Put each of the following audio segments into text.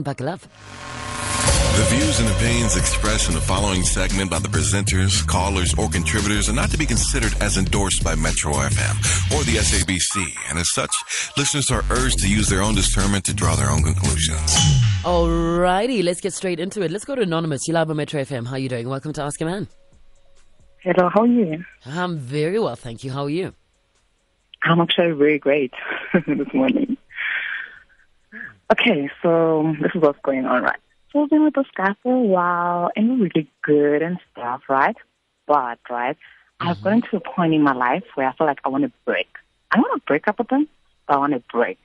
Buckle up. The views and opinions expressed in the following segment by the presenters, callers, or contributors are not to be considered as endorsed by Metro FM or the SABC, and as such, listeners are urged to use their own discernment to draw their own conclusions. Alrighty, let's get straight into it. Let's go to Anonymous. You love Metro FM. How are you doing? Welcome to Ask a Man. Hello, how are you? I'm very well, thank you. How are you? I'm actually very great this morning. Okay, so this is what's going on, right? So I've been with this guy for a while, and we're really good and stuff, right? But, right, I've mm-hmm. gotten to a point in my life where I feel like I want to break. I don't want to break up with him, but I want to break.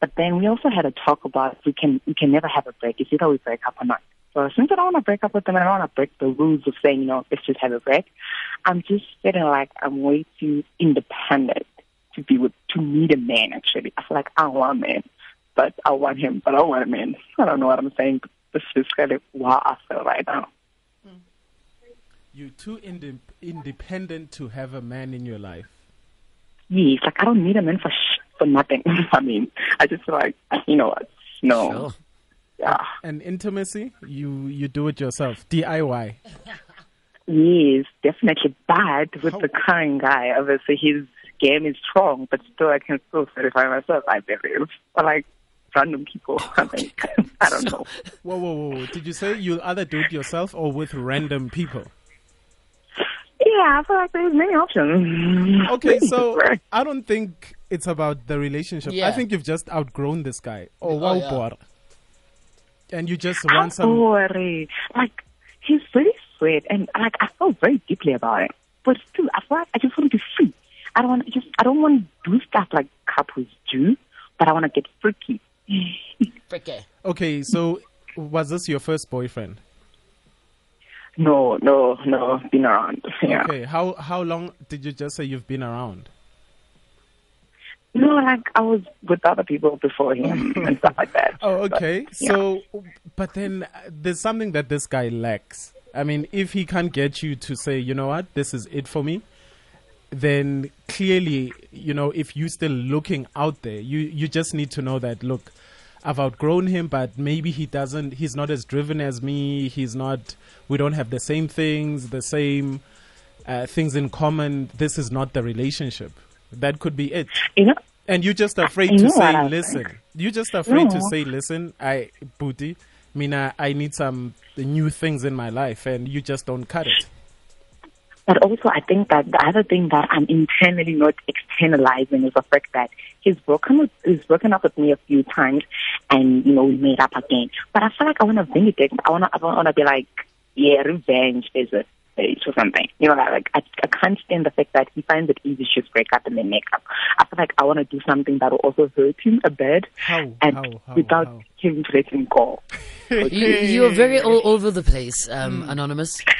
But then we also had a talk about we can we can never have a break. It's either we break up or not. So since I don't want to break up with them and I don't want to break the rules of saying, you know, let's just have a break, I'm just feeling like I'm way too independent to be with to need a man actually. I feel like I want a man but I want him, but I want him in. I don't know what I'm saying. But this is kind of how I feel right now. Mm. You're too inde- independent to have a man in your life. Yes, like I don't need a man for sh- for nothing. I mean, I just feel like you know, what, no, Sure. yeah, And intimacy, you you do it yourself, DIY. yes, definitely. But with How- the current guy, obviously his game is strong, but still I can still satisfy myself. I believe, but like random people, I think I don't know. Whoa, whoa, whoa! Did you say you'll either do it yourself or with random people? Yeah, I feel like there's many options. Okay, so I don't think it's about the relationship. I think you've just outgrown this guy. Or Oh, wow, yeah. And you just I'm want some. sorry. Like he's really sweet, and like I feel very deeply about it. But still, I feel like I just want to be free. I don't want just. I don't want to do stuff like couples do, but I want to get freaky. Okay, so was this your first boyfriend? No, no, no. Been around. Yeah. Okay, how how long did you just say you've been around? No, like I was with other people before him and stuff like that. Oh, But, okay. yeah. So, but then uh, there's something that this guy lacks. I mean, if he can't get you to say, you know what, this is it for me, then clearly, you know, if you're still looking out there, you you just need to know that look, I've outgrown him, but maybe he doesn't. He's not as driven as me. He's not. We don't have the same things, the same uh, things in common. This is not the relationship. That could be it. you know, And you're just afraid to say, listen. think? You're just afraid to say, listen, I, booty, Mina, I need some new things in my life, and you just don't cut it. But also, I think that the other thing that I'm internally not externalizing is the fact that he's broken with, he's broken up with me a few times, and you know we made up again. But I feel like I want to vindicate. I want to. I want to be like, yeah, revenge is a stage or something. You know, like I, I can't stand the fact that he finds it easy to break up and then make up. I feel like I want to do something that will also hurt him a bit, How? and How? How? without how? him to let him go. You, you're very all over the place, um, Anonymous.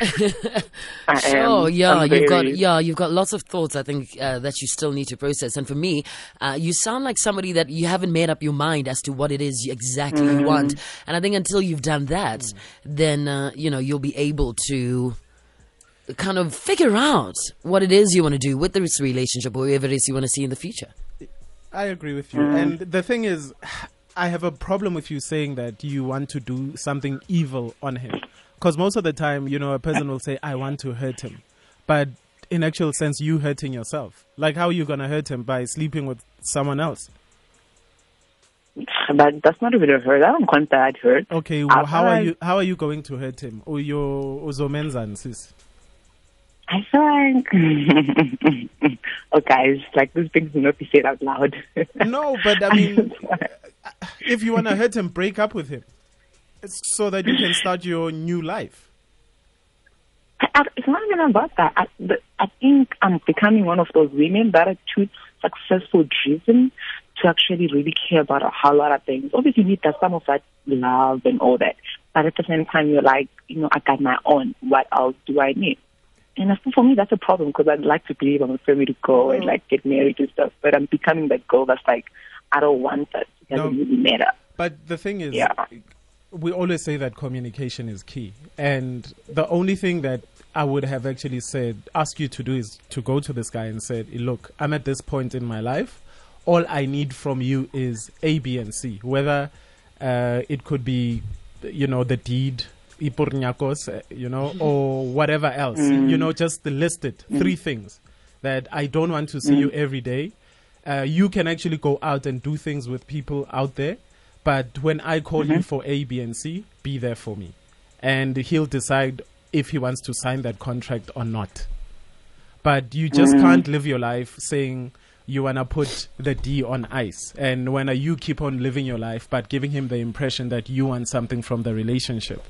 I Sure, am- yeah, I'm you've got yeah, you've got lots of thoughts. I think uh, that you still need to process. And for me, uh, you sound like somebody that you haven't made up your mind as to what it is you exactly you want. And I think until you've done that, then uh, you know you'll be able to kind of figure out what it is you want to do with this relationship or whatever it is you want to see in the future. I agree with you. Mm-hmm. And the thing is, I have a problem with you saying that you want to do something evil on him. Because most of the time, you know, a person will say, I want to hurt him. But in actual sense, you hurting yourself. Like, how are you going to hurt him? By sleeping with someone else? But that's not even a hurt. I don't consider that hurt. Okay, well, how are you? How are you going to hurt him? Or your uzomenzani, sis? I feel like, oh guys, like these things will not be said out loud. No, but I mean, if you want to hurt him, break up with him, it's so that you can start your new life. I, I, it's not even about that. I, the, I think I'm becoming one of those women that are too successful driven to actually really care about a whole lot of things. Obviously, you need that, some of that love and all that. But at the same time, you're like, you know, I got my own. What else do I need? And for me, that's a problem because I'd like to believe I'm a family to go and like get married and stuff. But I'm becoming that girl that's like, I don't want that. It doesn't No. really matter. But the thing is, Yeah. we always say that communication is key. And the only thing that I would have actually said, ask you to do is to go to this guy and said, look, I'm at this point in my life. All I need from you is A, B, and C. Whether Uh, it could be, you know, the deed, ipurnyakos, uh, eh, you know, or whatever else. Mm. You know, just list it. Mm. Three things that I don't want to see mm. you every day. Uh, you can actually go out and do things with people out there, but when I call you mm-hmm. for A, B, and C, be there for me. And he'll decide if he wants to sign that contract or not. But you just can't live your life saying you want to put the D on ice. And when you keep on living your life, but giving him the impression that you want something from the relationship.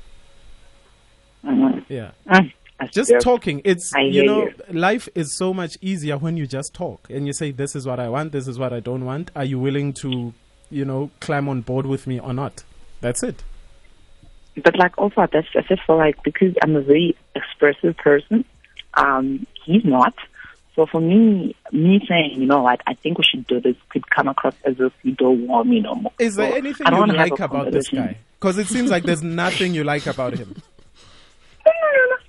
Yeah. Mm, Just dope. talking. It's, I you know, you. life is so much easier when you just talk and you say, this is what I want, this is what I don't want. Are you willing to, you know, climb on board with me or not? That's it. But like also, that's I just feel like because I'm a very expressive person, um, he's not. So for me, me saying, you know what, I think we should do this could come across as if you don't want me no more. Is there anything you like about this guy? Because it seems like there's nothing you like about him.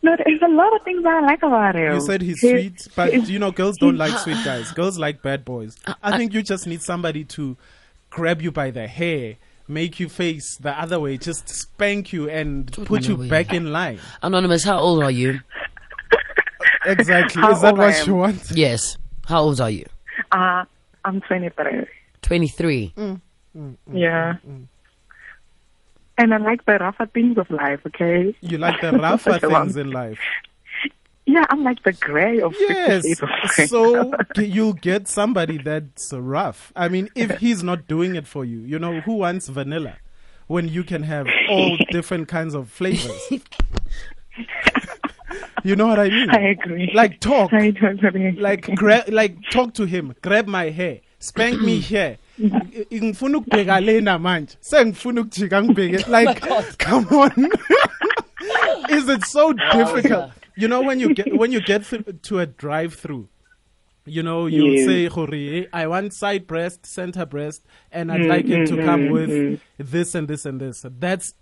No, There's a lot of things I like about him. You said he's He- sweet, but he's- you know, girls don't like sweet guys. Girls like bad boys. Uh, I uh, think you just need somebody to grab you by the hair, make you face the other way, just spank you and put you away. back in line. Anonymous, how old are you? Exactly. How Is that old I what you want? Yes. How old are you? Uh, I'm 23. 23. Mm. Mm, mm, yeah. And I like the rougher things of life, okay? You like the rougher That's the one. things in life. Yeah, I'm like the gray of Yes. 50 shades of grey. So you'll get somebody that's rough. I mean, if he's not doing it for you, you know, who wants vanilla when you can have all different kinds of flavors? you know what I mean? I agree. Like talk. I totally agree. like gra- like talk to him grab my hair spank me here ngifuna ukubheka lena manje. Sengifuna ukujika ngibheke oh like come on. Is it so oh, difficult? you know when you get when you get to a drive through you know you Yes. say "Hori, i want side breast center breast and i'd mm, like it to mm, come mm, with this and this and this. That's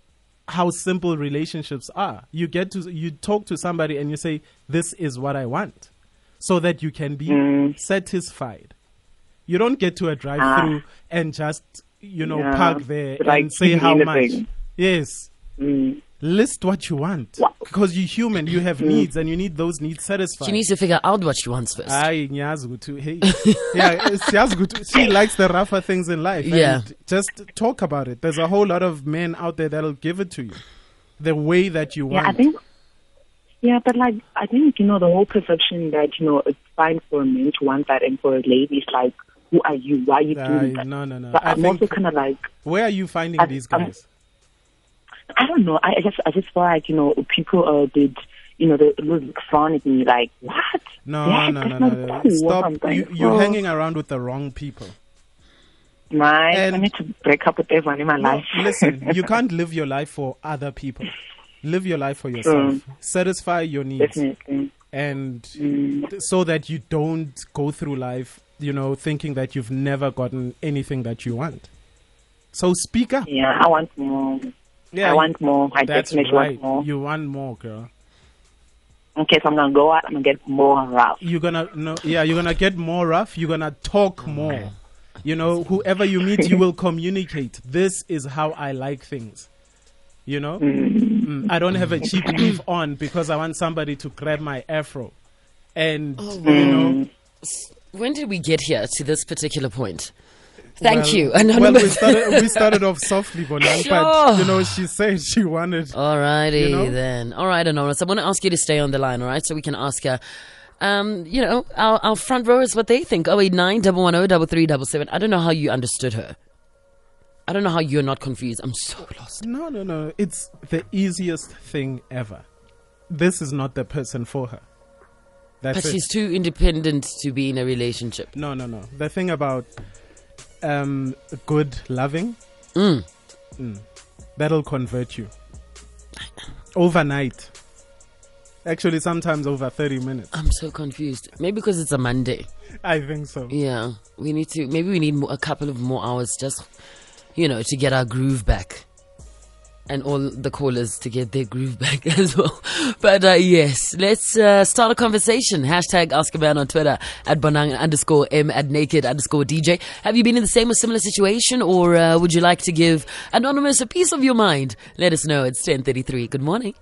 how simple relationships are. You get to you talk to somebody and you say this is what i want so that you can be satisfied. You don't get to a drive-through ah. and just you know Yeah, park there like and say how me much. Yes, Mm. list what you want Wow. because you're human. You have mm. needs and you need those needs satisfied. She needs to figure out what she wants first. Aye, ngiyazi ukuthi, hey, yeah, uh, siyazi ukuthi she likes the rougher things in life. Yeah. and just talk about it. There's a whole lot of men out there that'll give it to you, the way that you want. Yeah, want. I think. Yeah, but like I think you know the whole perception that you know it's fine for a man to want that, and for a lady it's like, who are you? Why are you doing that? no, no, no. But I I'm also kind of like, where are you finding I- these I'm- guys? I don't know. I, just I just feel like you know people uh, did you know they look frown at me like what? No, That- no, no, no, no. cool Stop. You, you're Oh. hanging around with the wrong people. My, And- I need to break up with everyone in my No, life. listen, you can't live your life for other people. Live your life for yourself. Satisfy your needs. Definitely. And Mm. so that you don't go through life, you know, thinking that you've never gotten anything that you want. So speak up. Yeah, I want more. Yeah, I want more. I That's definitely right. want more. You want more, girl. Okay, so I'm gonna go out. I'm gonna get more rough. You're gonna no, yeah, you're gonna get more rough. You're gonna talk more. You know, whoever you meet, you will communicate. This is how I like things. You know, Mm, mm I don't have a cheap mm. weave on because I want somebody to grab my afro, and oh, you know. Mm. When did we get here to this particular point? Thank well- you. Well, we Anonymous. started we started off softly, Bonang, but you know, she said she wanted. Alrighty You know? then. All right, Anonymous. I want to ask you to stay on the line, all right? So we can ask her. Um, you know, our, our front rowers what they think. Oh eight nine double one oh double three double seven. I don't know how you understood her. I don't know how you're not confused. I'm so lost. No, no, no. It's the easiest thing ever. This is not the person for her. That's But it. she's too independent to be in a relationship. No, no, no. The thing about um, good loving, Mm. that'll convert you overnight. Actually, sometimes over 30 minutes. I'm so confused. Maybe because it's a Monday. I think so. Yeah, we need to. Maybe we need a couple of more hours, just you know, to get our groove back. And all the callers to get their groove back as well. But uh, yes, let's uh, start a conversation. Hashtag Ask a Man on Twitter at Bonang underscore M at Naked underscore DJ. Have you been in the same or similar situation, or uh, would you like to give Anonymous a piece of your mind? Let us know. It's 1033. Good morning.